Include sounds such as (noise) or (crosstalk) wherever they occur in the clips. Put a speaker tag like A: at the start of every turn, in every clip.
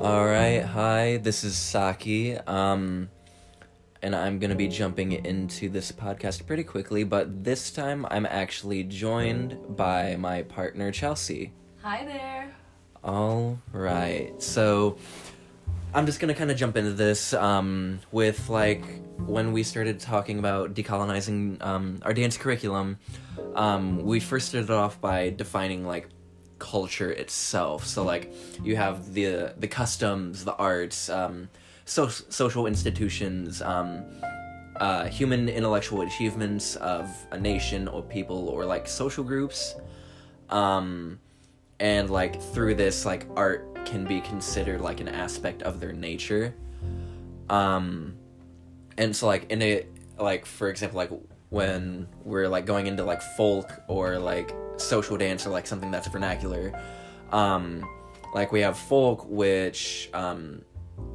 A: All right, hi. This is Saki. Um and I'm going to be jumping into this podcast pretty quickly, but this time I'm actually joined by my partner Chelsea.
B: Hi there.
A: All right. So I'm just going to kind of jump into this um with like when we started talking about decolonizing um our dance curriculum, um we first started off by defining like culture itself. So like you have the the customs, the arts, um, so, social institutions, um, uh, human intellectual achievements of a nation or people or like social groups, um, and like through this like art can be considered like an aspect of their nature. Um, and so like in a like for example like when we're like going into like folk or like social dance or like something that's vernacular. Um like we have folk which um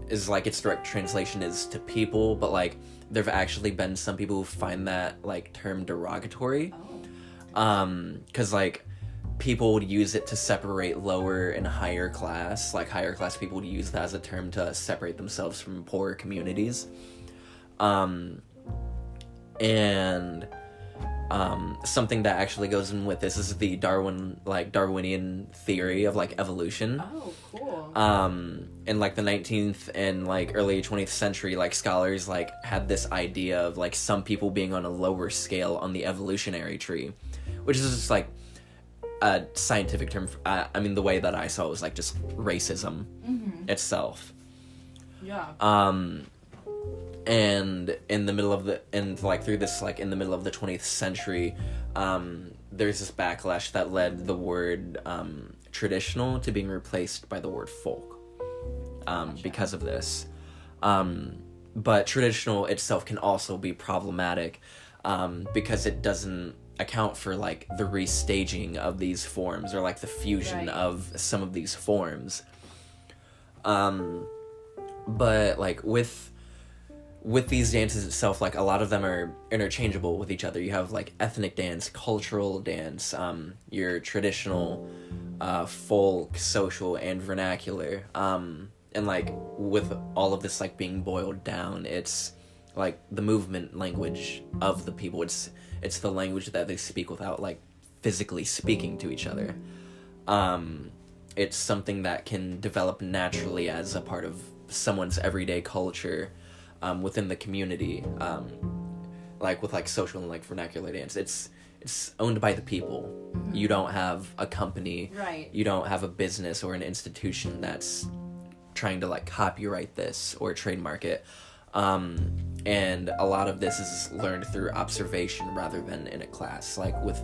A: is like its direct translation is to people but like there've actually been some people who find that like term derogatory.
B: Oh.
A: um because like people would use it to separate lower and higher class. Like higher class people would use that as a term to separate themselves from poorer communities. Um and um something that actually goes in with this is the darwin like darwinian theory of like evolution
B: Oh, cool.
A: um in like the 19th and like early 20th century like scholars like had this idea of like some people being on a lower scale on the evolutionary tree which is just like a scientific term for, uh, i mean the way that i saw it was like just racism
B: mm-hmm.
A: itself
B: Yeah.
A: um and in the middle of the and like through this like in the middle of the 20th century um there's this backlash that led the word um traditional to being replaced by the word folk um because of this. Um but traditional itself can also be problematic um because it doesn't account for like the restaging of these forms or like the fusion
B: Right.
A: of some of these forms. Um but like with with these dances itself like a lot of them are interchangeable with each other. You have like ethnic dance cultural dance um your traditional uh folk social and vernacular. Um and like with all of this like being boiled down it's like the movement language of the people. It's it's the language that they speak without like physically speaking to each other. Um it's something that can develop naturally as a part of someone's everyday culture um, within the community um, like with like social and like vernacular dance. It's it's owned by the people. You don't have a company.
B: Right.
A: you don't have a business or an institution that's trying to like copyright this or trademark it. Um, and a lot of this is learned through observation rather than in a class. Like with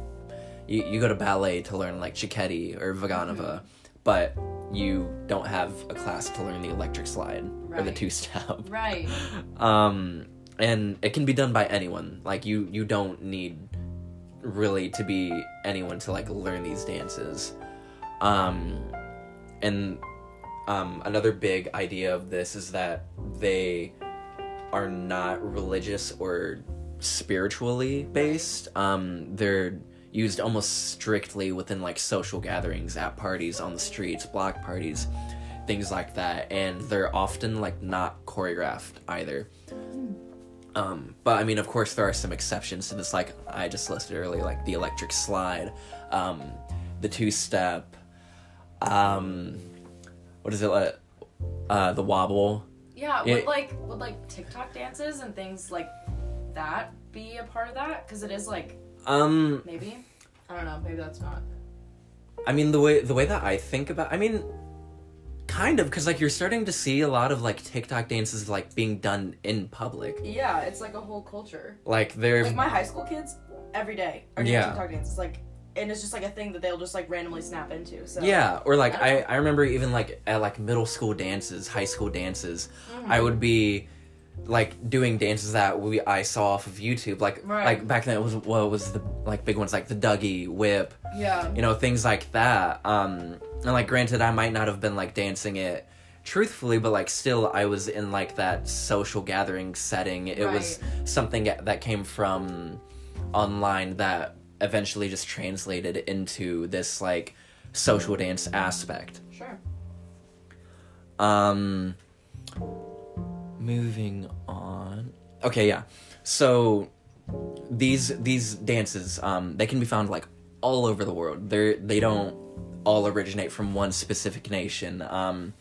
A: you, you go to ballet to learn like Cecchetti or Vaganova, but you don't have a class to learn the electric slide or the two step.
B: Right. (laughs)
A: Um, and it can be done by anyone. Like you, you don't need really to be anyone to like learn these dances. Um, and um, another big idea of this is that they are not religious or spiritually based. Um, they're used almost strictly within like social gatherings, at parties, on the streets, block parties, things like that, and they're often like not choreographed either. Um, but I mean, of course, there are some exceptions to this, like I just listed earlier, like the electric slide, um, the two step, um, what is it, like, uh, the wobble.
B: Yeah.
A: Yeah.
B: Would like would like TikTok dances and things like that be a part of that? Because it is like
A: Um,
B: maybe. I don't know. Maybe that's not.
A: I mean, the way the way that I think about, I mean, kind of, because like you're starting to see a lot of like TikTok dances like being done in public.
B: Yeah, it's like a whole culture.
A: Like they're
B: Like my high school kids, every day are doing
A: Yeah.
B: TikTok dances. Like, and it's just like a thing that they'll just like randomly snap into. So
A: Yeah, or like
B: I
A: I, I remember even like at like middle school dances, high school dances,
B: Mhm.
A: I would be like doing dances that we I saw off of YouTube. Like
B: Right.
A: like back then it was what was the like big ones like the Dougie, Whip,
B: Yeah.
A: you know, things like that. Um and like granted I might not have been like dancing it truthfully, but like still I was in like that social gathering setting. It was something that came from online that eventually just translated into this like social dance aspect.
B: Sure.
A: Um, moving on. Okay, yeah. So these these dances, um, they can be found like all over the world. They're they don't all originate from one specific nation. Um,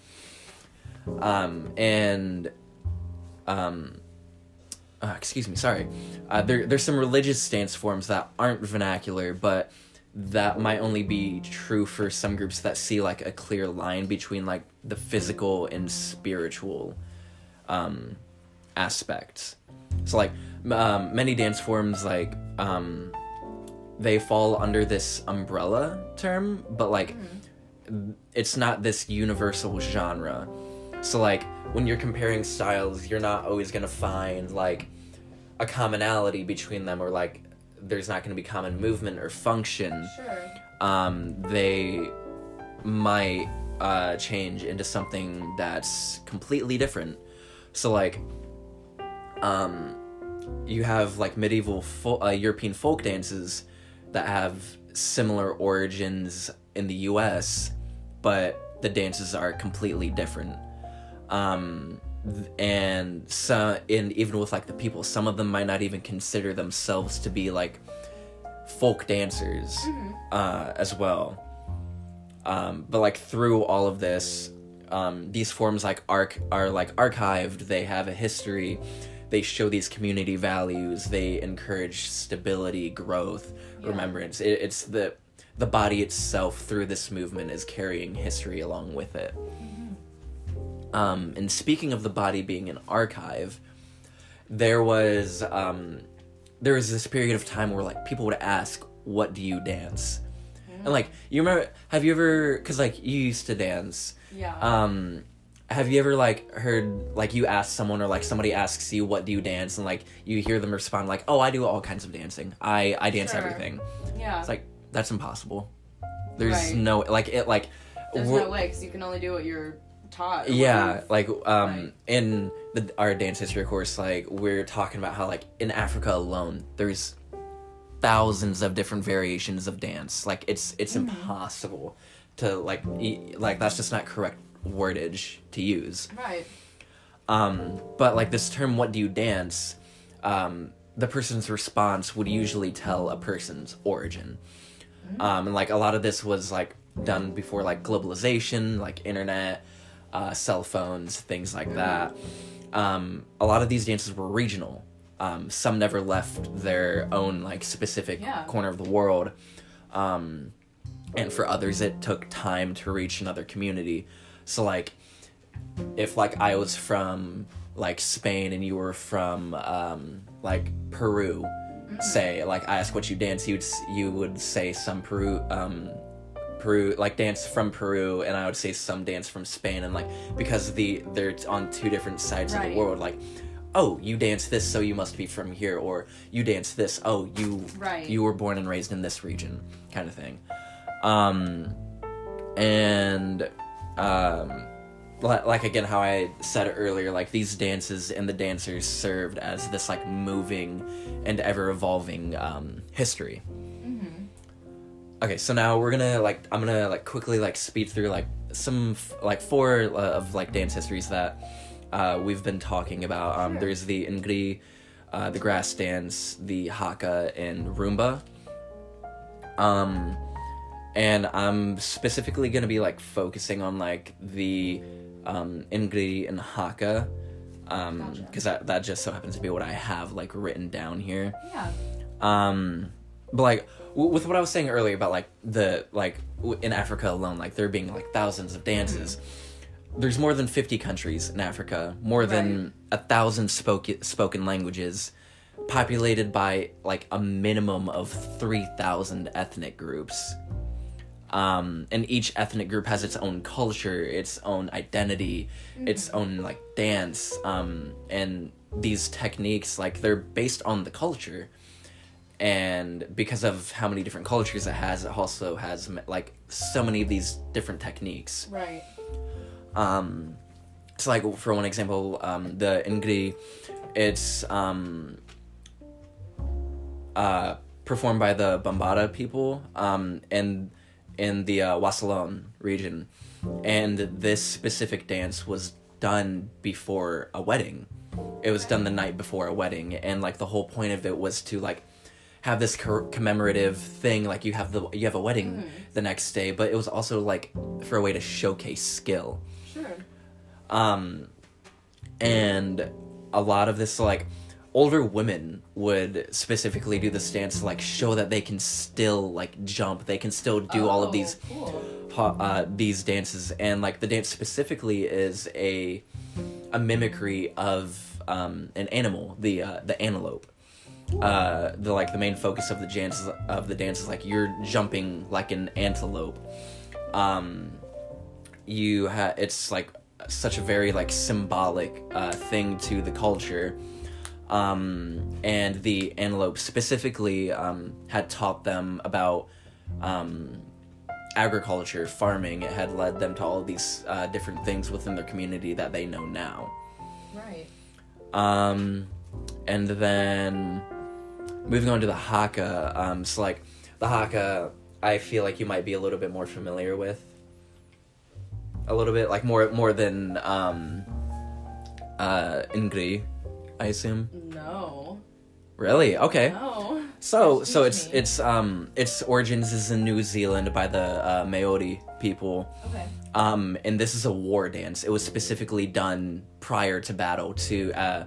A: um, and um, uh, excuse me, sorry. Uh, there, there's some religious dance forms that aren't vernacular, but that might only be true for some groups that see like a clear line between like the physical and spiritual um, aspects. So like um, many dance forms like um, they fall under this umbrella term, but like it's not this universal genre. So like when you're comparing styles, you're not always gonna find like a commonality between them, or like there's not gonna be common movement or function.
B: Sure.
A: Um, they might uh, change into something that's completely different. So like, um, you have like medieval fo- uh, European folk dances that have similar origins in the U.S., but the dances are completely different. Um, and so, and even with like the people, some of them might not even consider themselves to be like folk dancers uh, as well. Um, but like through all of this, um, these forms like arc are like archived. They have a history. They show these community values. They encourage stability, growth,
B: Yeah.
A: remembrance. It, it's the the body itself through this movement is carrying history along with it. Um, and speaking of the body being an archive, there was um, there was this period of time where like people would ask, "What do you dance?" And like you remember, have you ever? Because like you used to dance.
B: Yeah.
A: Um, have you ever like heard like you ask someone or like somebody asks you, "What do you dance?" and like you hear them respond like, "Oh, I do all kinds of dancing. I I dance
B: Sure.
A: everything."
B: yeah.
A: It's like that's impossible. There's
B: Right.
A: no like it like.
B: There's no way because you can only do what you're taught.
A: yeah like um
B: Right.
A: in the our dance history course like we're talking about how like in africa alone there's thousands of different variations of dance like it's it's
B: Mm-hmm.
A: impossible to like e- like that's just not correct wordage to use.
B: Right.
A: um but like this term what do you dance um the person's response would usually tell a person's origin. Um and like a lot of this was like done before like globalization like internet uh cell phones things like that. Um a lot of these dances were regional. Um some never left their own like specific
B: Yeah.
A: corner of the world. Um and for others it took time to reach another community. So like if like I was from like Spain and you were from um like Peru, say like I ask what you dance, you'd you would say some Peru um Peru like dance from Peru and I would say some dance from Spain and like because the they're on two different sides of the world like oh you dance this so you must be from here or you dance this oh you
B: Right.
A: you were born and raised in this region kind of thing um and um like again how i said earlier like these dances and the dancers served as this like moving and ever evolving um history. Okay so now we're gonna like i'm gonna like quickly like speed through like some f- like four uh, of like dance histories that uh we've been talking about. Um
B: Sure.
A: there's the ngri uh the grass dance the haka and rumba. Um and I'm specifically gonna be like focusing on like the um Ingri and Haka, um,
B: Gotcha.
A: because that that just so happens to be what I have like written down here.
B: Yeah.
A: Um, but like w- with what I was saying earlier about like the like w- in Africa alone, like there being like thousands of dances. There's more than 50 countries in Africa, more than a thousand spoken spoken languages, populated by like a minimum of 3,000 ethnic groups. Um, and each ethnic group has its own culture, its own identity, its own like dance, um, and these techniques like they're based on the culture. And because of how many different cultures it has it also has like so many of these different techniques.
B: Right.
A: um so like for one example um the ingri it's um uh performed by the bambara people um and in the uh, Wasalon region, and this specific dance was done before a wedding. It was done the night before a wedding, and like the whole point of it was to like have this co- commemorative thing like you have the you have a wedding the next day but it was also like for a way to showcase skill
B: Sure.
A: um and a lot of this like older women would specifically do the dance to like show that they can still like jump. They can still do all of
B: Oh,
A: these
B: Cool.
A: uh, these dances. And like the dance specifically is a a mimicry of um, an animal the uh, the antelope. Uh, the like the main focus of the dance is, of the dance is like you're jumping like an antelope. Um you have it's like such a very like symbolic uh, thing to the culture um and the antelope specifically um had taught them about um agriculture farming it had led them to all of these uh, different things within their community that they know now
B: Right.
A: um, and then moving on to the haka. Um, so like the haka, I feel like you might be a little bit more familiar with. A little bit, like more more than um, uh, Ingri, I assume.
B: No.
A: Really? Okay.
B: No.
A: So
B: Teach
A: so it's
B: me.
A: it's um its origins is in New Zealand by the uh, Maori people.
B: Okay.
A: Um, and this is a war dance. It was specifically done prior to battle. To uh,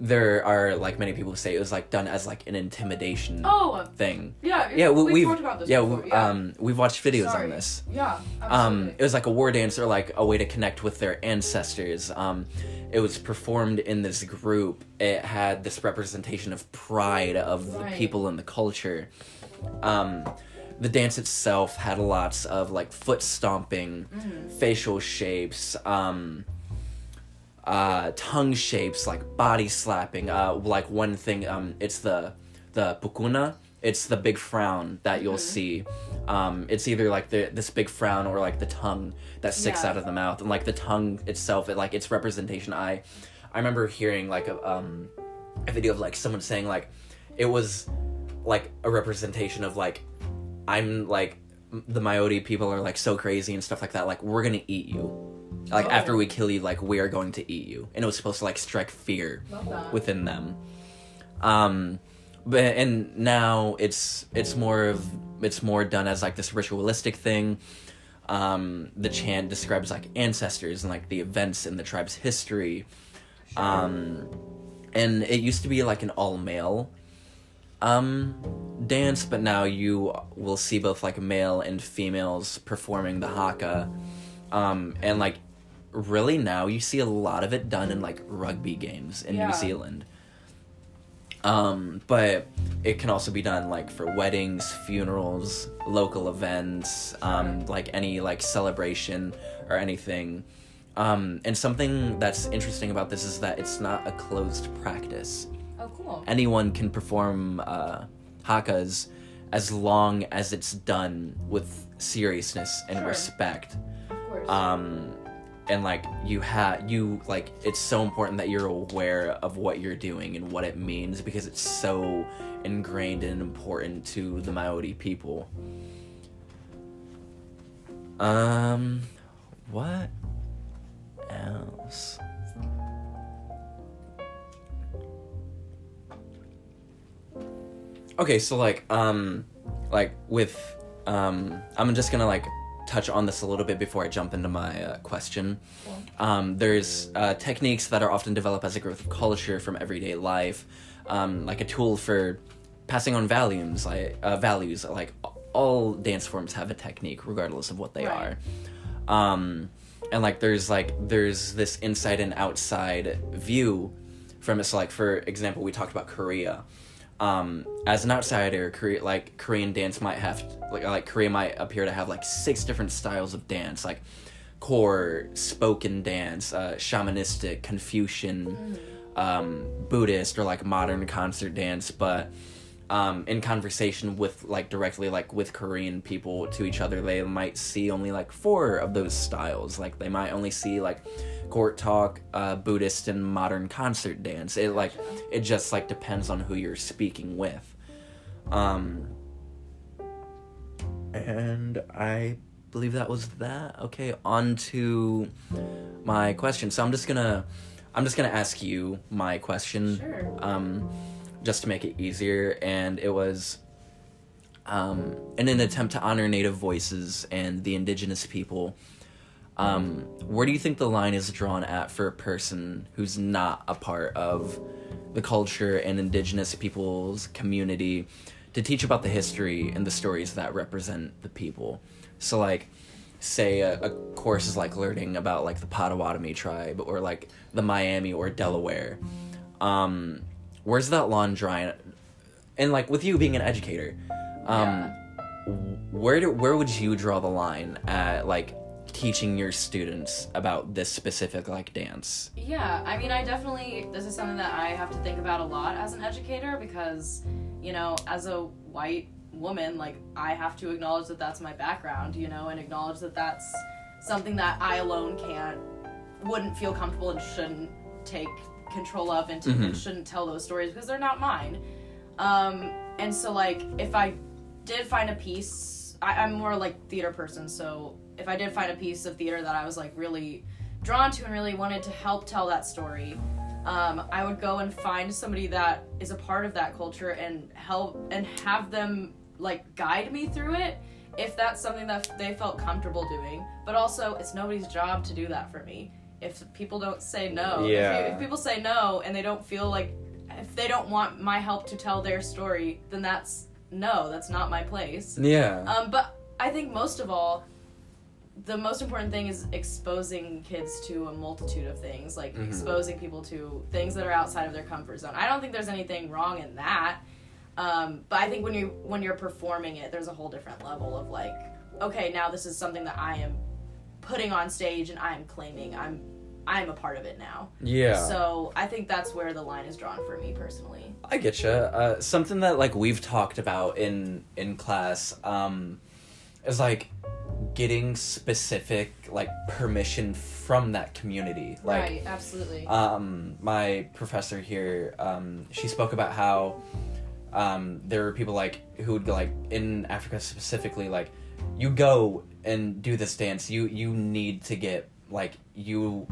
A: there are like many people say it was like done as like an intimidation
B: Oh.
A: thing.
B: Yeah.
A: Yeah, we,
B: we've talked about this
A: yeah,
B: before. yeah.
A: um we've watched videos
B: Sorry.
A: on this.
B: Yeah.
A: Um, it was like a war dance or like a way to connect with their ancestors. Um, it was performed in this group. It had this representation of pride of the people and the culture. Um, the dance itself had lots of like foot stomping,
B: Mm-hmm.
A: facial shapes, um, uh, tongue shapes, like body slapping. Uh, like one thing, um, it's the the pukana. It's the big frown that you'll see. Um, it's either like the this big frown or like the tongue that sticks
B: Yeah.
A: out of the mouth, and like the tongue itself, it like its representation. I, I remember hearing like a um, a video of like someone saying like, it was like a representation of like, I'm like m- the Maori people are like so crazy and stuff like that. Like we're gonna eat you. Like
B: Oh.
A: after we kill you, like we are going to eat you, and it was supposed to like strike fear within them. Um, but and now it's it's more of it's more done as like this ritualistic thing. Um, the chant describes like ancestors and like the events in the tribe's history. Um, and it used to be like an all male um dance, but now you will see both like male and females performing the haka. Um, and like really now you see a lot of it done in like rugby games in
B: Yeah.
A: New Zealand. Um, but it can also be done like for weddings, funerals, local events, um, like any like celebration or anything. Um, and something that's interesting about this is that it's not a closed practice.
B: Oh, cool.
A: Anyone can perform uh, hakas as long as it's done with seriousness and
B: Sure.
A: respect
B: Of course.
A: um and like you have you like it's so important that you're aware of what you're doing and what it means because it's so ingrained and important to the Maori people. Um what else? Okay so like um like with um i'm just gonna like touch on this a little bit before i jump into my uh, question. Um, there's uh, techniques that are often developed as a growth of culture from everyday life um, like a tool for passing on values like uh, values like all dance forms have a technique regardless of what they
B: Right.
A: are. Um, and like there's like there's this inside and outside view from it so like for example we talked about korea um, as an outsider, Korea, like Korean dance might have like like Korea might appear to have like six different styles of dance, like core, spoken dance, uh, shamanistic, Confucian, um, Buddhist, or like modern concert dance. But um, in conversation with like directly like with Korean people to each other, they might see only like four of those styles. Like they might only see like court talk, uh, Buddhist, and modern concert dance. It like it just like depends on who you're speaking with. Um, And I believe that was that. Okay, on to my question. So I'm just gonna I'm just gonna ask you my question.
B: Sure.
A: Um just to make it easier. And it was um in an attempt to honor native voices and the indigenous people. Um, where do you think the line is drawn at for a person who's not a part of the culture and indigenous people's community to teach about the history and the stories that represent the people? So, like, say a, a course is like learning about like the Potawatomi tribe or like the Miami or Delaware. Um, where's that line drawn? And like with you being an educator, um, where do where would you draw the line at like teaching your students about this specific like dance?
B: Yeah, I mean, I definitely, this is something that I have to think about a lot as an educator because, you know, as a white woman, like, I have to acknowledge that that's my background, you know, and acknowledge that that's something that I alone can't, wouldn't feel comfortable and shouldn't take control of and, to, and shouldn't tell those stories because they're not mine. Um, and so, like, if I did find a piece, I, I'm more like theater person, so if I did find a piece of theater that I was like really drawn to and really wanted to help tell that story, um, I would go and find somebody that is a part of that culture and help and have them like guide me through it if that's something that they felt comfortable doing. But also, it's nobody's job to do that for me. If people don't say no, if, you, if people say no and they don't feel like if they don't want my help to tell their story, then that's no, that's not my place.
A: Yeah.
B: Um, but I think most of all, the most important thing is exposing kids to a multitude of things, like
A: Mhm.
B: exposing people to things that are outside of their comfort zone. I don't think there's anything wrong in that. Um, but I think when you when you're performing it, there's a whole different level of like, okay, now this is something that I am putting on stage and I am claiming I'm I'm a part of it now.
A: yeah.
B: So I think that's where the line is drawn for me personally.
A: I get you. Uh, something that like we've talked about in in class um, is like getting specific like permission from that community. Like,
B: right, absolutely.
A: um, my professor here, um, she spoke about how um, there were people like who would go like in Africa specifically, like you go and do this dance, you you need to get like you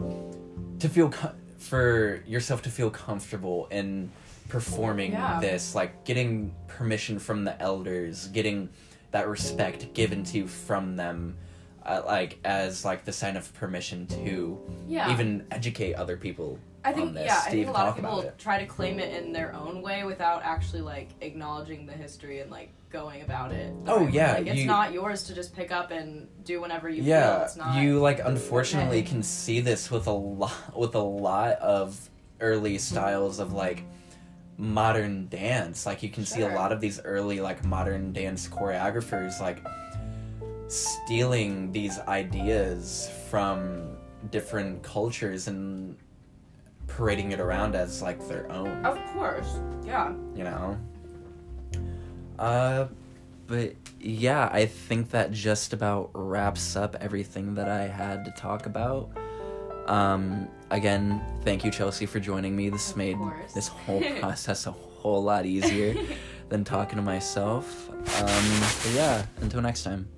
A: to feel co- for yourself to feel comfortable in performing
B: Yeah.
A: this, like getting permission from the elders, getting that respect given to you from them. Uh, like as like the sign of permission to
B: yeah.
A: even educate other people
B: I think
A: on this.
B: yeah, I think a lot of people try to claim it in their own way without actually like acknowledging the history and like going about it.
A: Oh,
B: way.
A: yeah,
B: like, it's
A: you-
B: not yours to just pick up and do whenever you feel.
A: yeah
B: It's not.
A: you like unfortunately
B: okay.
A: can see this with a lot with a lot of early styles of like modern dance like you can see a lot of these early like modern dance choreographers like stealing these ideas from different cultures and parading it around as like their own
B: Of course, yeah.
A: you know uh but yeah i think that just about wraps up everything that i had to talk about. Um again thank you chelsea for joining me. This
B: Of
A: made
B: course.
A: this whole (laughs) process a whole lot easier (laughs) than talking to myself. Um but yeah until next time